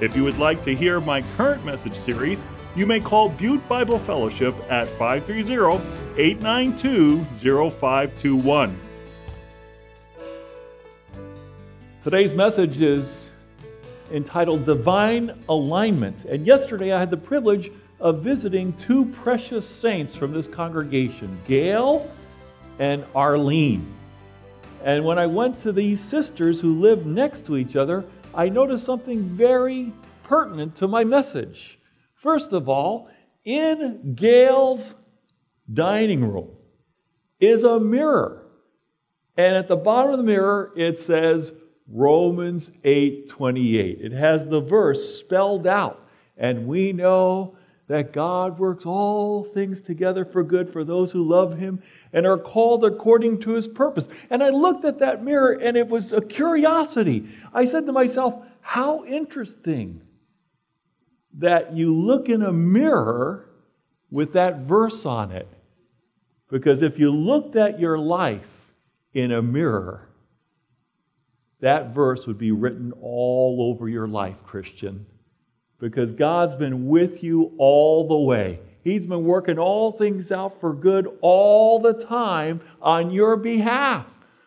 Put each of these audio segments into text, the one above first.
If you would like to hear my current message series, you may call Butte Bible Fellowship at 530 892 0521. Today's message is entitled Divine Alignment. And yesterday I had the privilege of visiting two precious saints from this congregation, Gail and Arlene. And when I went to these sisters who lived next to each other, I noticed something very pertinent to my message. First of all, in Gail's dining room is a mirror. And at the bottom of the mirror, it says Romans 8:28. It has the verse spelled out. And we know that God works all things together for good for those who love him and are called according to his purpose. And I looked at that mirror and it was a curiosity. I said to myself, how interesting that you look in a mirror with that verse on it. Because if you looked at your life in a mirror, that verse would be written all over your life, Christian. Because God's been with you all the way. He's been working all things out for good all the time on your behalf.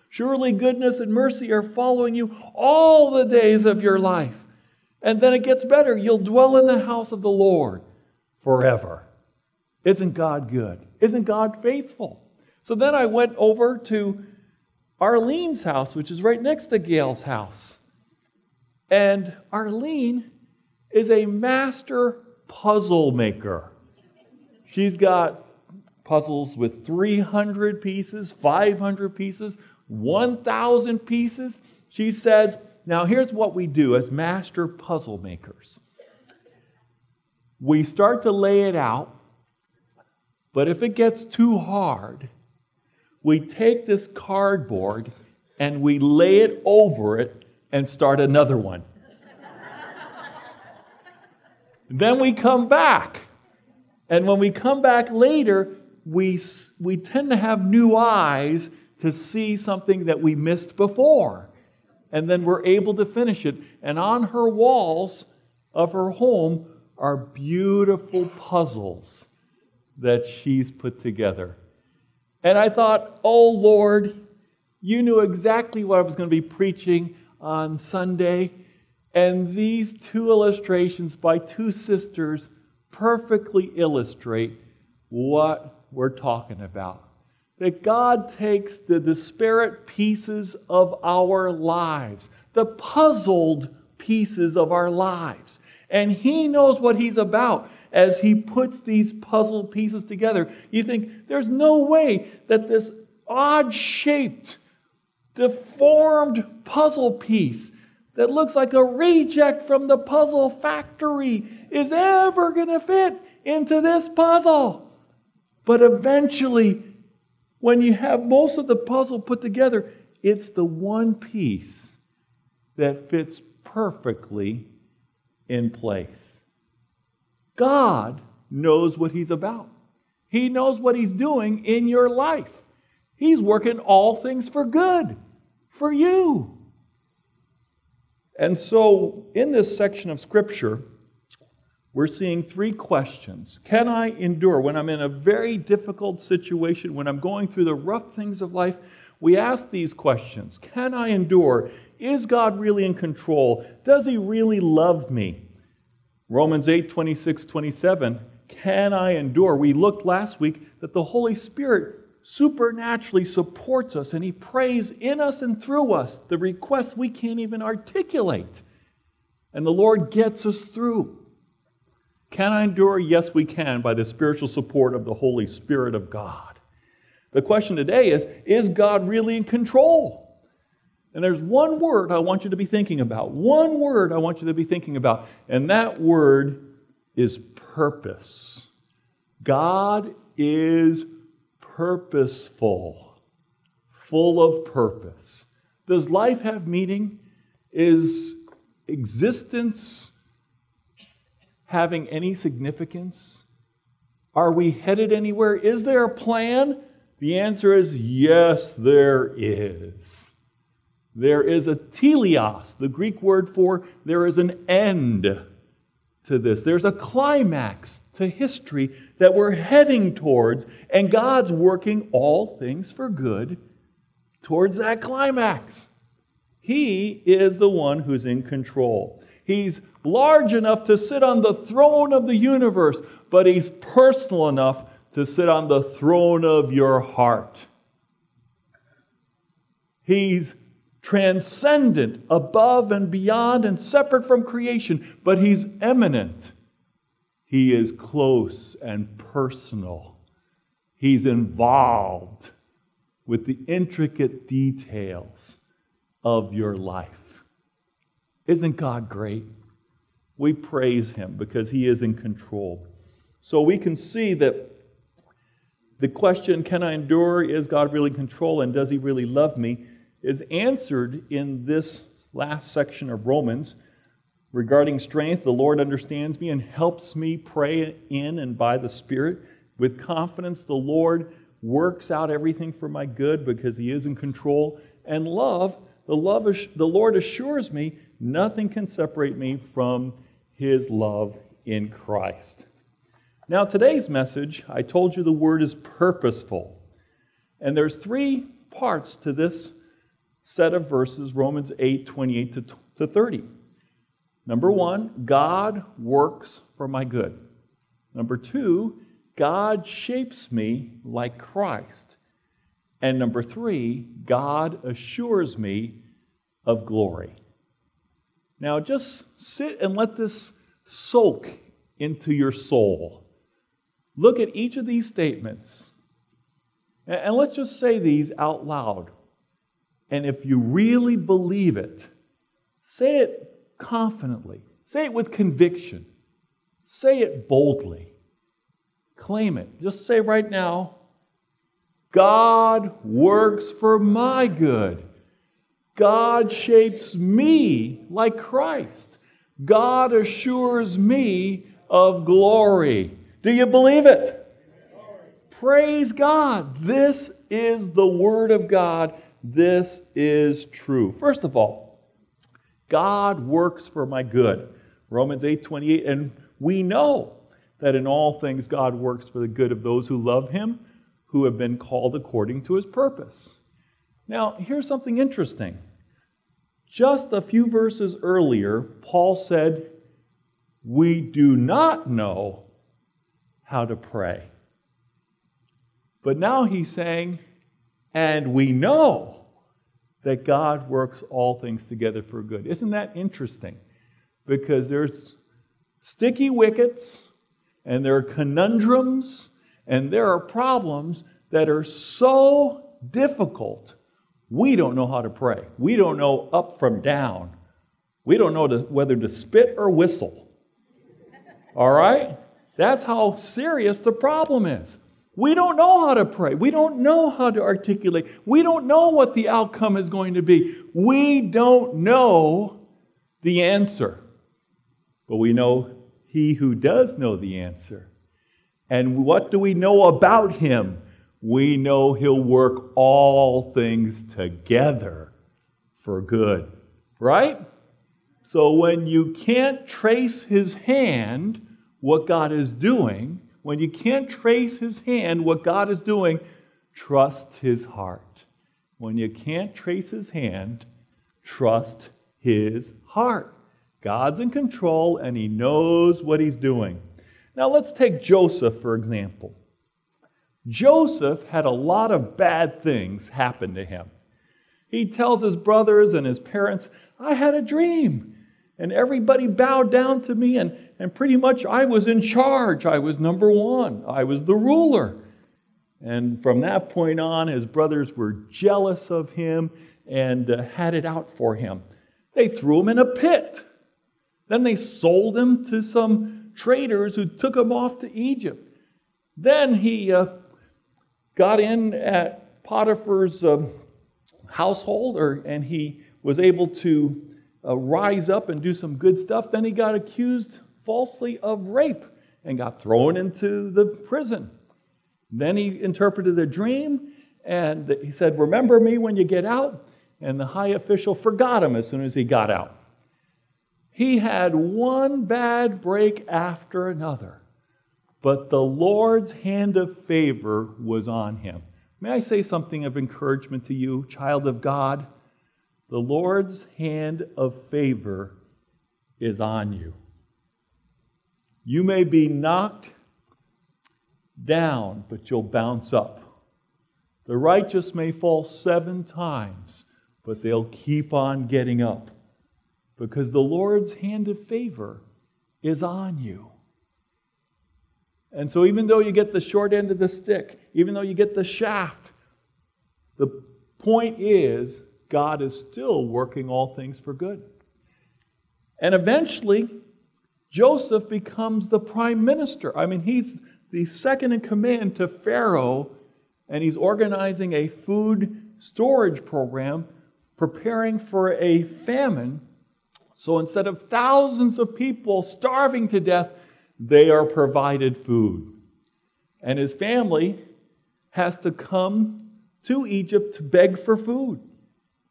Surely goodness and mercy are following you all the days of your life. And then it gets better. You'll dwell in the house of the Lord forever. Isn't God good? Isn't God faithful? So then I went over to Arlene's house, which is right next to Gail's house. And Arlene is a master puzzle maker. She's got puzzles with 300 pieces, 500 pieces, 1,000 pieces. She says, now, here's what we do as master puzzle makers we start to lay it out, but if it gets too hard, we take this cardboard and we lay it over it and start another one. Then we come back. And when we come back later, we, we tend to have new eyes to see something that we missed before and then we're able to finish it. And on her walls of her home are beautiful puzzles that she's put together. And I thought, oh Lord, you knew exactly what I was going to be preaching on Sunday. And these two illustrations by two sisters perfectly illustrate what we're talking about that God takes the disparate pieces of our lives, the puzzled pieces of our lives, and He knows what He's about as He puts these puzzle pieces together. You think, there's no way that this odd shaped, deformed puzzle piece that looks like a reject from the puzzle factory is ever going to fit into this puzzle. But eventually, when you have most of the puzzle put together, it's the one piece that fits perfectly in place. God knows what He's about, He knows what He's doing in your life. He's working all things for good for you. And so, in this section of Scripture, we're seeing three questions. Can I endure when I'm in a very difficult situation, when I'm going through the rough things of life? We ask these questions Can I endure? Is God really in control? Does He really love me? Romans 8 26, 27. Can I endure? We looked last week that the Holy Spirit supernaturally supports us and He prays in us and through us the requests we can't even articulate. And the Lord gets us through. Can I endure? Yes, we can by the spiritual support of the Holy Spirit of God. The question today is Is God really in control? And there's one word I want you to be thinking about. One word I want you to be thinking about. And that word is purpose. God is purposeful, full of purpose. Does life have meaning? Is existence having any significance? Are we headed anywhere? Is there a plan? The answer is yes, there is. There is a teleos, the Greek word for there is an end to this. There's a climax to history that we're heading towards, and God's working all things for good towards that climax. He is the one who's in control. He's large enough to sit on the throne of the universe, but he's personal enough to sit on the throne of your heart. He's transcendent, above and beyond, and separate from creation, but he's immanent. He is close and personal. He's involved with the intricate details of your life. Isn't God great? We praise Him because He is in control. So we can see that the question, can I endure? Is God really in control? And does He really love me? Is answered in this last section of Romans regarding strength. The Lord understands me and helps me pray in and by the Spirit. With confidence, the Lord works out everything for my good because He is in control. And love, the love the Lord assures me nothing can separate me from His love in Christ. Now, today's message, I told you the word is purposeful. And there's three parts to this set of verses, Romans 8 28 to 30. Number one, God works for my good. Number two, God shapes me like Christ. And number three, God assures me of glory. Now, just sit and let this soak into your soul. Look at each of these statements. And let's just say these out loud. And if you really believe it, say it confidently, say it with conviction, say it boldly, claim it. Just say right now, God works for my good. God shapes me like Christ. God assures me of glory. Do you believe it? Praise God. This is the Word of God this is true. First of all, God works for my good. Romans 8 28. And we know that in all things God works for the good of those who love him, who have been called according to his purpose. Now, here's something interesting. Just a few verses earlier, Paul said, We do not know how to pray. But now he's saying, and we know that God works all things together for good. Isn't that interesting? Because there's sticky wickets, and there are conundrums, and there are problems that are so difficult, we don't know how to pray. We don't know up from down. We don't know to, whether to spit or whistle. All right? That's how serious the problem is. We don't know how to pray. We don't know how to articulate. We don't know what the outcome is going to be. We don't know the answer. But we know he who does know the answer. And what do we know about him? We know he'll work all things together for good. Right? So when you can't trace his hand, what God is doing, when you can't trace his hand, what God is doing, trust his heart. When you can't trace his hand, trust his heart. God's in control and he knows what he's doing. Now let's take Joseph, for example. Joseph had a lot of bad things happen to him. He tells his brothers and his parents, I had a dream, and everybody bowed down to me, and and pretty much I was in charge. I was number one, I was the ruler. And from that point on, his brothers were jealous of him and uh, had it out for him. They threw him in a pit. Then they sold him to some traders who took him off to Egypt. Then he uh, got in at Potiphar's um, household, or, and he was able to uh, rise up and do some good stuff. Then he got accused falsely of rape and got thrown into the prison. Then he interpreted a dream and he said, Remember me when you get out. And the high official forgot him as soon as he got out. He had one bad break after another, but the Lord's hand of favor was on him. May I say something of encouragement to you, child of God? The Lord's hand of favor is on you. You may be knocked down, but you'll bounce up. The righteous may fall seven times, but they'll keep on getting up because the Lord's hand of favor is on you. And so, even though you get the short end of the stick, even though you get the shaft, the point is God is still working all things for good. And eventually, Joseph becomes the prime minister. I mean, he's the second in command to Pharaoh, and he's organizing a food storage program, preparing for a famine. So instead of thousands of people starving to death, they are provided food. And his family has to come to Egypt to beg for food.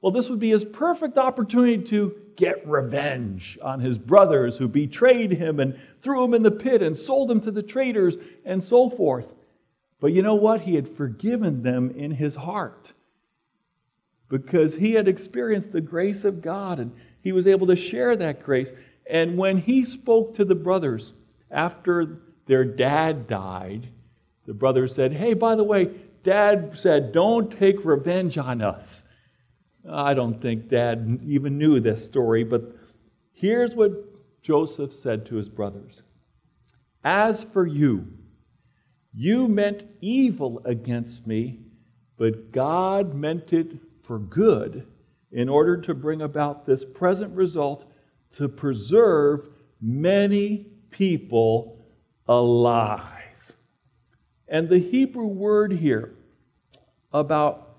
Well, this would be his perfect opportunity to get revenge on his brothers who betrayed him and threw him in the pit and sold him to the traders and so forth. But you know what? He had forgiven them in his heart because he had experienced the grace of God and he was able to share that grace. And when he spoke to the brothers after their dad died, the brothers said, Hey, by the way, dad said, don't take revenge on us. I don't think dad even knew this story, but here's what Joseph said to his brothers As for you, you meant evil against me, but God meant it for good in order to bring about this present result to preserve many people alive. And the Hebrew word here about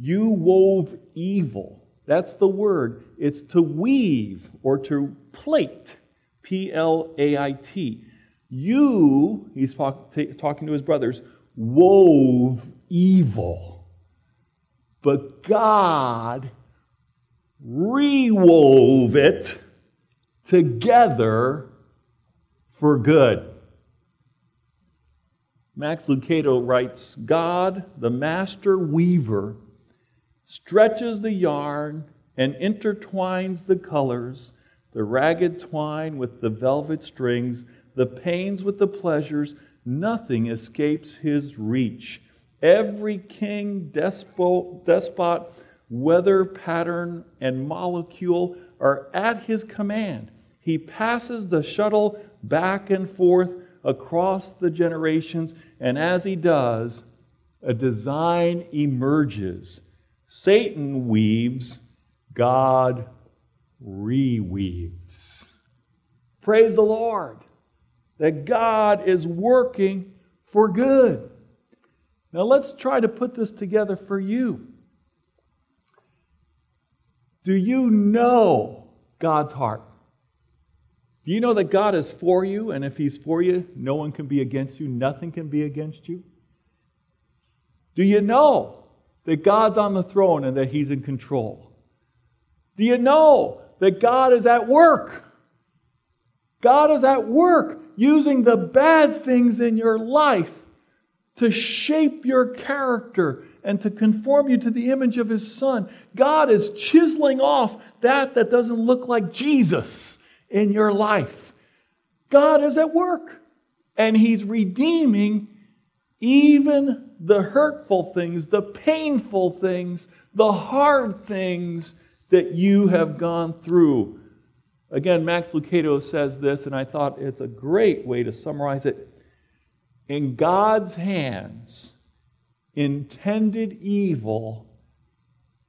you wove evil. That's the word. It's to weave or to plait. P L A I T. You, he's talk, t- talking to his brothers, wove evil. But God rewove it together for good. Max Lucado writes God, the master weaver, stretches the yarn and intertwines the colors, the ragged twine with the velvet strings, the pains with the pleasures, nothing escapes his reach. Every king, despot, despot, weather pattern, and molecule are at his command. He passes the shuttle back and forth across the generations, and as he does, a design emerges Satan weaves, God reweaves. Praise the Lord that God is working for good. Now let's try to put this together for you. Do you know God's heart? Do you know that God is for you, and if He's for you, no one can be against you, nothing can be against you? Do you know that God's on the throne and that He's in control? Do you know that God is at work? God is at work using the bad things in your life to shape your character and to conform you to the image of His Son. God is chiseling off that that doesn't look like Jesus in your life. God is at work and He's redeeming even the hurtful things, the painful things, the hard things that you have gone through. Again, Max Lucado says this, and I thought it's a great way to summarize it. In God's hands, intended evil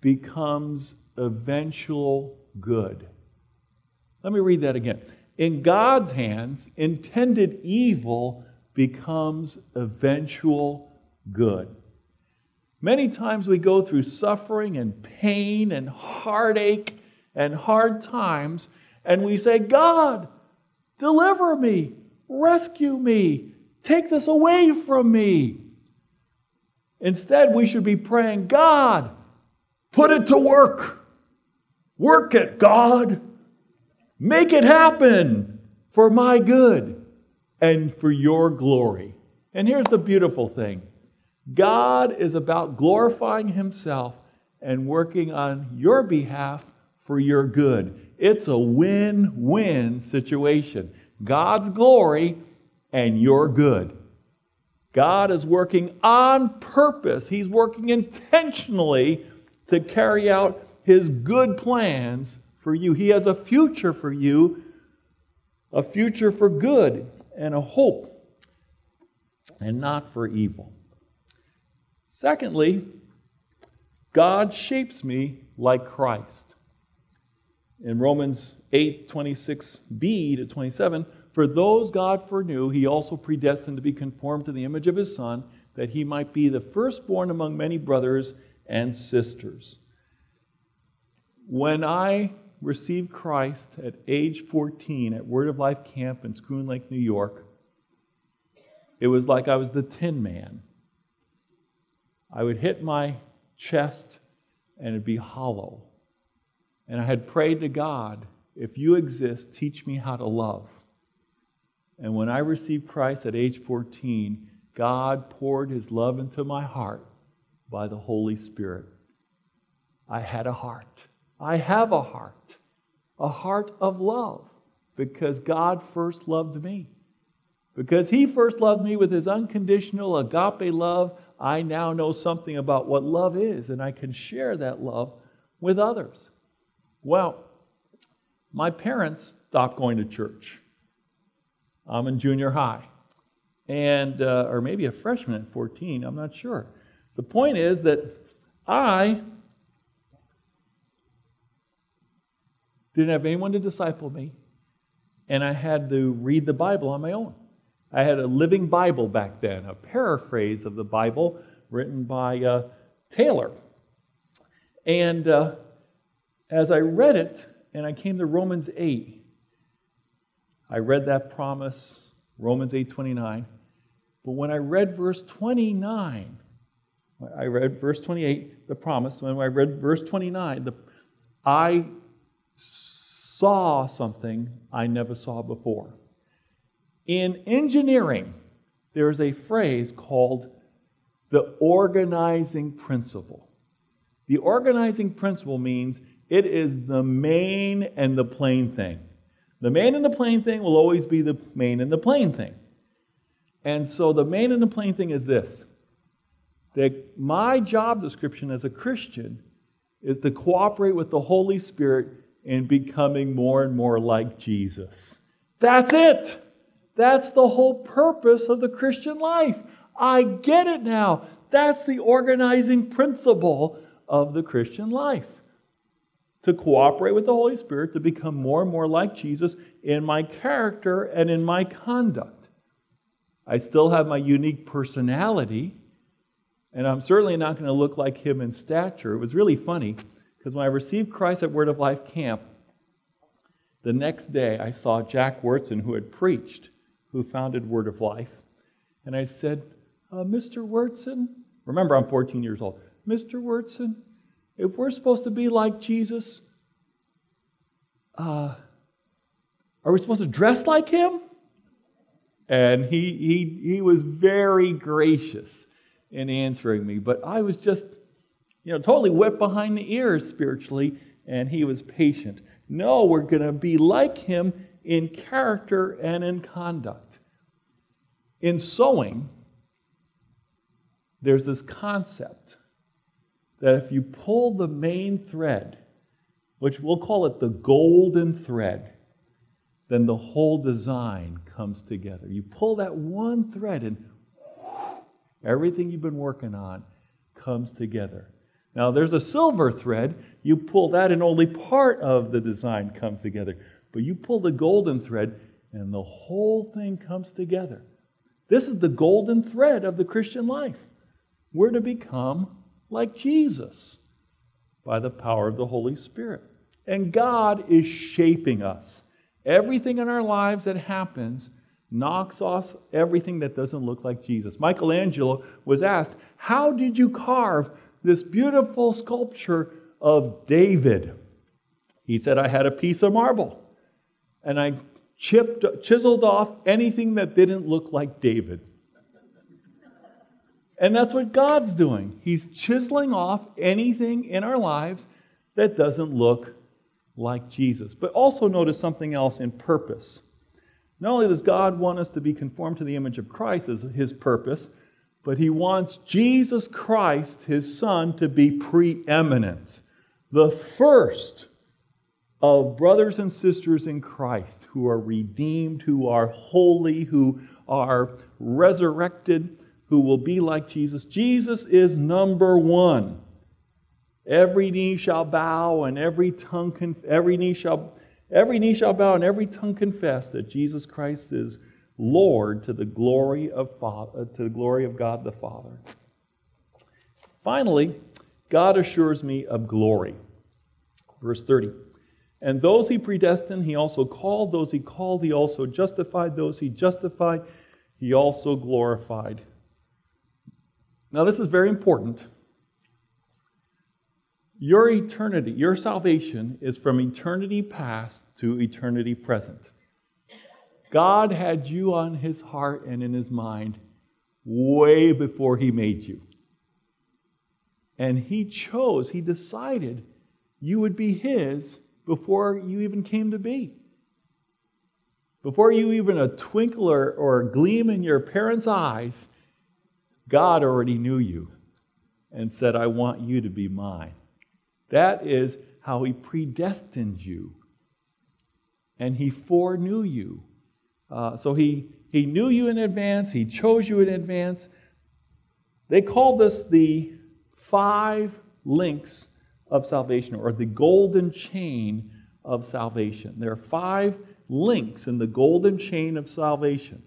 becomes eventual good. Let me read that again. In God's hands, intended evil becomes eventual good. Many times we go through suffering and pain and heartache and hard times, and we say, God, deliver me, rescue me, take this away from me. Instead, we should be praying, God, put it to work. Work it, God. Make it happen for my good and for your glory. And here's the beautiful thing God is about glorifying Himself and working on your behalf for your good. It's a win win situation. God's glory and your good. God is working on purpose, He's working intentionally to carry out His good plans for you. He has a future for you, a future for good and a hope, and not for evil. Secondly, God shapes me like Christ. In Romans 8 26b to 27, for those God foreknew, he also predestined to be conformed to the image of his Son, that he might be the firstborn among many brothers and sisters. When I received Christ at age 14 at Word of Life Camp in Schroon Lake, New York, it was like I was the Tin Man. I would hit my chest and it'd be hollow. And I had prayed to God, if you exist, teach me how to love. And when I received Christ at age 14, God poured his love into my heart by the Holy Spirit. I had a heart. I have a heart, a heart of love, because God first loved me. Because he first loved me with his unconditional agape love, I now know something about what love is, and I can share that love with others. Well, my parents stopped going to church. I'm in junior high, and uh, or maybe a freshman at 14. I'm not sure. The point is that I didn't have anyone to disciple me, and I had to read the Bible on my own. I had a living Bible back then, a paraphrase of the Bible written by uh, Taylor. And uh, as I read it, and I came to Romans 8, I read that promise, Romans 8:29. But when I read verse 29, I read verse 28, the promise. When I read verse 29, the, I saw something I never saw before. In engineering, there's a phrase called the organizing principle. The organizing principle means it is the main and the plain thing. The main and the plain thing will always be the main and the plain thing. And so the main and the plain thing is this that my job description as a Christian is to cooperate with the Holy Spirit in becoming more and more like Jesus. That's it. That's the whole purpose of the Christian life. I get it now. That's the organizing principle of the Christian life. To cooperate with the Holy Spirit to become more and more like Jesus in my character and in my conduct. I still have my unique personality, and I'm certainly not going to look like him in stature. It was really funny because when I received Christ at Word of Life camp, the next day I saw Jack Wyrtzen, who had preached who founded Word of Life. And I said, uh, Mr. Wyrtzen, remember I'm 14 years old, Mr. Wyrtzen, if we're supposed to be like Jesus, uh, are we supposed to dress like him? And he, he, he was very gracious in answering me, but I was just, you know, totally wet behind the ears spiritually, and he was patient. No, we're going to be like him in character and in conduct. In sewing, there's this concept that if you pull the main thread, which we'll call it the golden thread, then the whole design comes together. You pull that one thread and everything you've been working on comes together. Now, there's a silver thread. You pull that, and only part of the design comes together. but you pull the golden thread and the whole thing comes together. This is the golden thread of the Christian life. We're to become like Jesus by the power of the Holy Spirit. And God is shaping us. Everything in our lives that happens knocks off everything that doesn't look like Jesus. Michelangelo was asked, How did you carve this beautiful sculpture of David? He said, I had a piece of marble and I chipped, chiseled off anything that didn't look like David. And that's what God's doing. He's chiseling off anything in our lives that doesn't look like Jesus. But also notice something else in purpose. Not only does God want us to be conformed to the image of Christ as his purpose, but he wants Jesus Christ, his son, to be preeminent, the first of brothers and sisters in Christ who are redeemed, who are holy, who are resurrected, who will be like Jesus. Jesus is number one. Every knee shall bow and every tongue conf- every knee shall every knee shall bow and every tongue confess that Jesus Christ is Lord to the glory of Father, uh, to the glory of God the Father. Finally, God assures me of glory. Verse 30. And those he predestined, he also called. Those he called, he also justified. Those he justified, he also glorified. Now, this is very important. Your eternity, your salvation is from eternity past to eternity present. God had you on his heart and in his mind way before he made you. And he chose, he decided you would be his before you even came to be. Before you even a twinkle or, or a gleam in your parents' eyes, God already knew you and said, I want you to be mine. That is how He predestined you. And He foreknew you. Uh, so he, he knew you in advance, He chose you in advance. They call this the five links of salvation or the golden chain of salvation. There are five links in the golden chain of salvation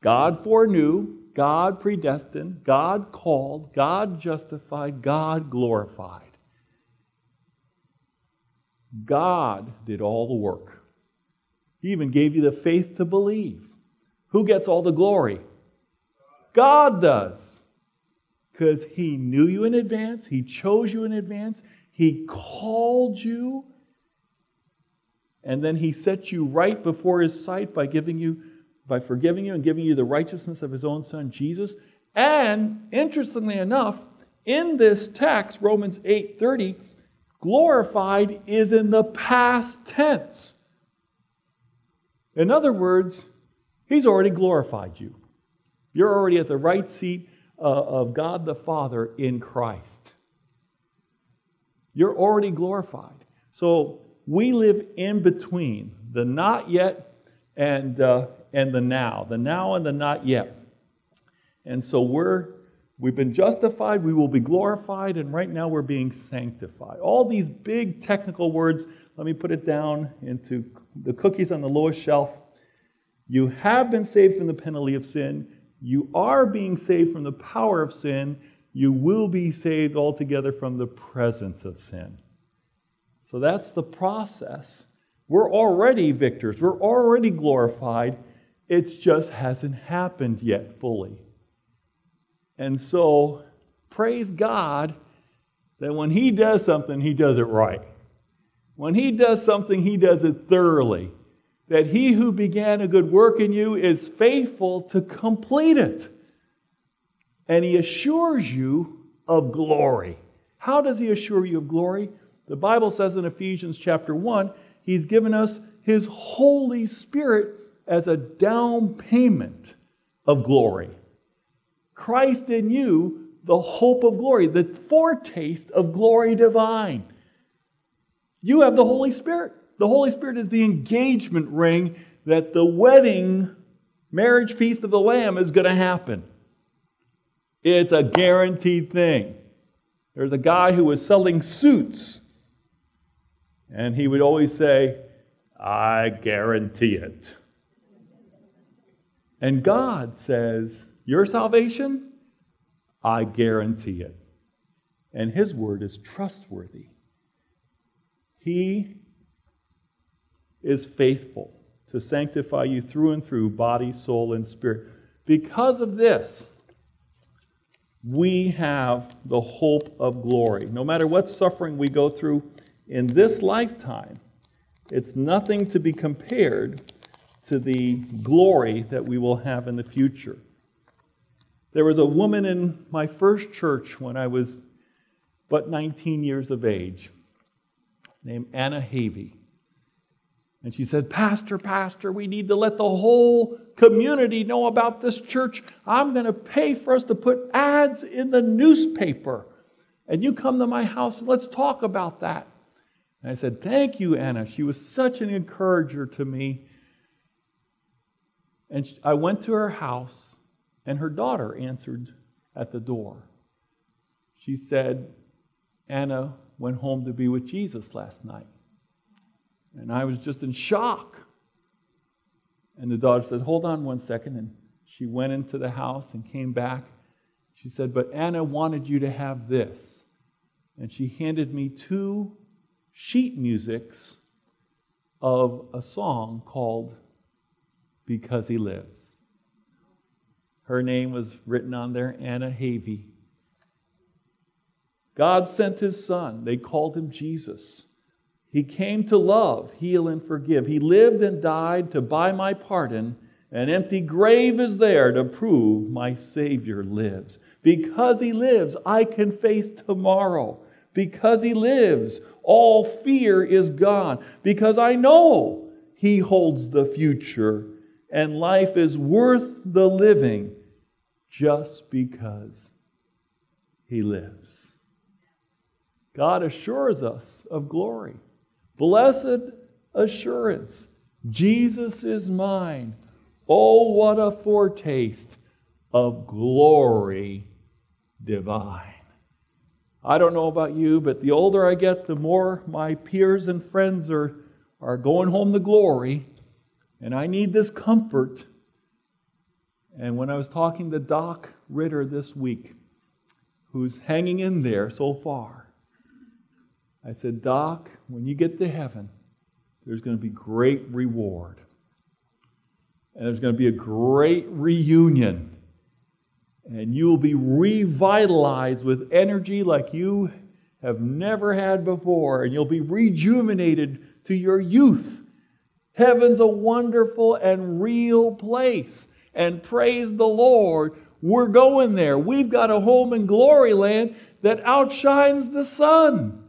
God foreknew, God predestined, God called, God justified, God glorified. God did all the work. He even gave you the faith to believe. Who gets all the glory? God does. Because He knew you in advance, He chose you in advance, He called you, and then He set you right before His sight by giving you by forgiving you and giving you the righteousness of his own son, Jesus. And interestingly enough, in this text, Romans 8:30, glorified is in the past tense. In other words, he's already glorified you. You're already at the right seat uh, of God the Father in Christ. You're already glorified. So we live in between the not yet and, uh, and the now, the now and the not yet. And so we're we've been justified, we will be glorified, and right now we're being sanctified. All these big technical words, let me put it down into the cookies on the lowest shelf. You have been saved from the penalty of sin. You are being saved from the power of sin. You will be saved altogether from the presence of sin. So that's the process. We're already victors. We're already glorified. It just hasn't happened yet fully. And so, praise God that when He does something, He does it right. When He does something, He does it thoroughly. That He who began a good work in you is faithful to complete it. And He assures you of glory. How does He assure you of glory? The Bible says in Ephesians chapter 1, He's given us His Holy Spirit as a down payment of glory. Christ in you, the hope of glory, the foretaste of glory divine. You have the Holy Spirit. The Holy Spirit is the engagement ring that the wedding marriage feast of the Lamb is going to happen. It's a guaranteed thing. There's a guy who was selling suits, and he would always say, I guarantee it. And God says, Your salvation, I guarantee it. And His word is trustworthy. He is faithful to sanctify you through and through, body, soul, and spirit. Because of this, we have the hope of glory. No matter what suffering we go through in this lifetime, it's nothing to be compared to the glory that we will have in the future. There was a woman in my first church when I was but 19 years of age named Anna Havey. And she said, Pastor, Pastor, we need to let the whole community know about this church. I'm going to pay for us to put ads in the newspaper. And you come to my house and let's talk about that. And I said, Thank you, Anna. She was such an encourager to me. And I went to her house, and her daughter answered at the door. She said, Anna went home to be with Jesus last night. And I was just in shock. And the daughter said, Hold on one second. And she went into the house and came back. She said, But Anna wanted you to have this. And she handed me two sheet musics of a song called Because He Lives. Her name was written on there, Anna Havey. God sent his son. They called him Jesus. He came to love, heal, and forgive. He lived and died to buy my pardon. An empty grave is there to prove my Savior lives. Because he lives, I can face tomorrow. Because he lives, all fear is gone. Because I know he holds the future, and life is worth the living just because he lives. God assures us of glory. Blessed assurance Jesus is mine. Oh, what a foretaste of glory divine. I don't know about you, but the older I get, the more my peers and friends are, are going home to glory, and I need this comfort. And when I was talking to Doc Ritter this week, who's hanging in there so far, I said, Doc, when you get to heaven, there's going to be great reward. And there's going to be a great reunion. And you will be revitalized with energy like you have never had before. And you'll be rejuvenated to your youth. Heaven's a wonderful and real place. And praise the Lord, we're going there. We've got a home in glory land that outshines the sun.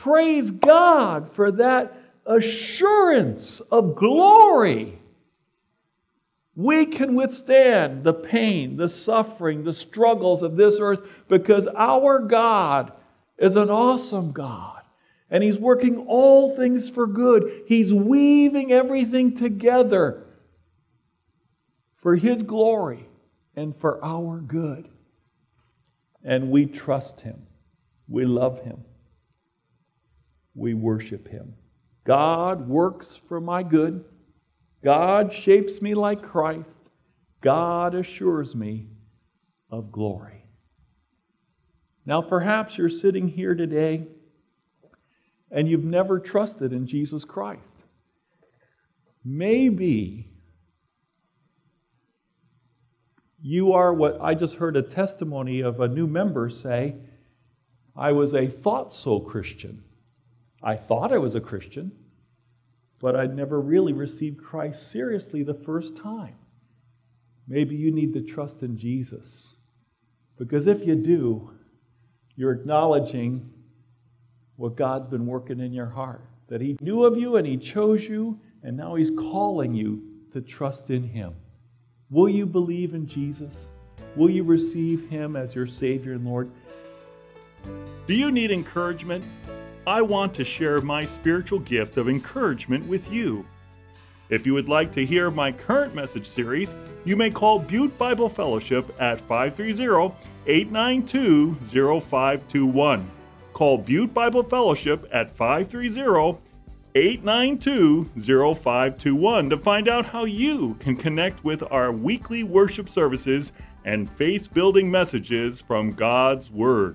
Praise God for that assurance of glory. We can withstand the pain, the suffering, the struggles of this earth because our God is an awesome God. And He's working all things for good. He's weaving everything together for His glory and for our good. And we trust Him, we love Him we worship Him. God works for my good. God shapes me like Christ. God assures me of glory. Now, perhaps you're sitting here today and you've never trusted in Jesus Christ. Maybe you are what I just heard a testimony of a new member say I was a thought so Christian. I thought I was a Christian, but I'd never really received Christ seriously the first time. Maybe you need to trust in Jesus. Because if you do, you're acknowledging what God's been working in your heart. That He knew of you and He chose you, and now He's calling you to trust in Him. Will you believe in Jesus? Will you receive Him as your Savior and Lord? Do you need encouragement? I want to share my spiritual gift of encouragement with you. If you would like to hear my current message series, you may call Butte Bible Fellowship at 530 892 0521. Call Butte Bible Fellowship at 530 892 0521 to find out how you can connect with our weekly worship services and faith building messages from God's Word.